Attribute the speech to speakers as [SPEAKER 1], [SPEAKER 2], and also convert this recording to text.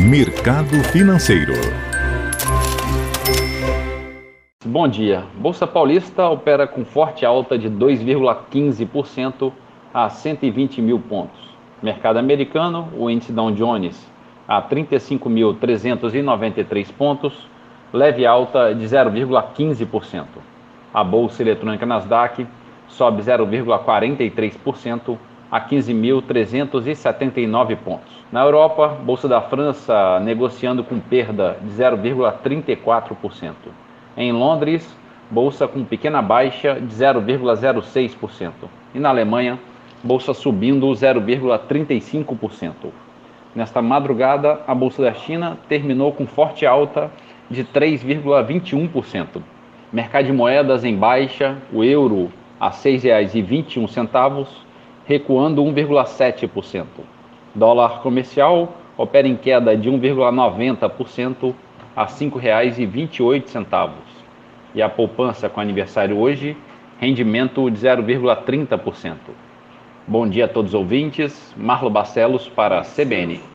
[SPEAKER 1] Mercado Financeiro.
[SPEAKER 2] Bom dia. Bolsa Paulista opera com forte alta de 2,15% a 120 mil pontos. Mercado americano, o índice Dow Jones a 35.393 pontos, leve alta de 0,15%. A bolsa eletrônica Nasdaq sobe 0,43% a 15.379 pontos. Na Europa, bolsa da França negociando com perda de 0,34%. Em Londres, bolsa com pequena baixa de 0,06%. E na Alemanha, bolsa subindo 0,35%. Nesta madrugada, a bolsa da China terminou com forte alta de 3,21%. Mercado de moedas em baixa, o euro a R$ 6,21, recuando 1,7%. Dólar comercial opera em queda de 1,90% a R$ 5,28. E a poupança com aniversário hoje, rendimento de 0,30%. Bom dia a todos os ouvintes. Marlo Barcelos para a CBN.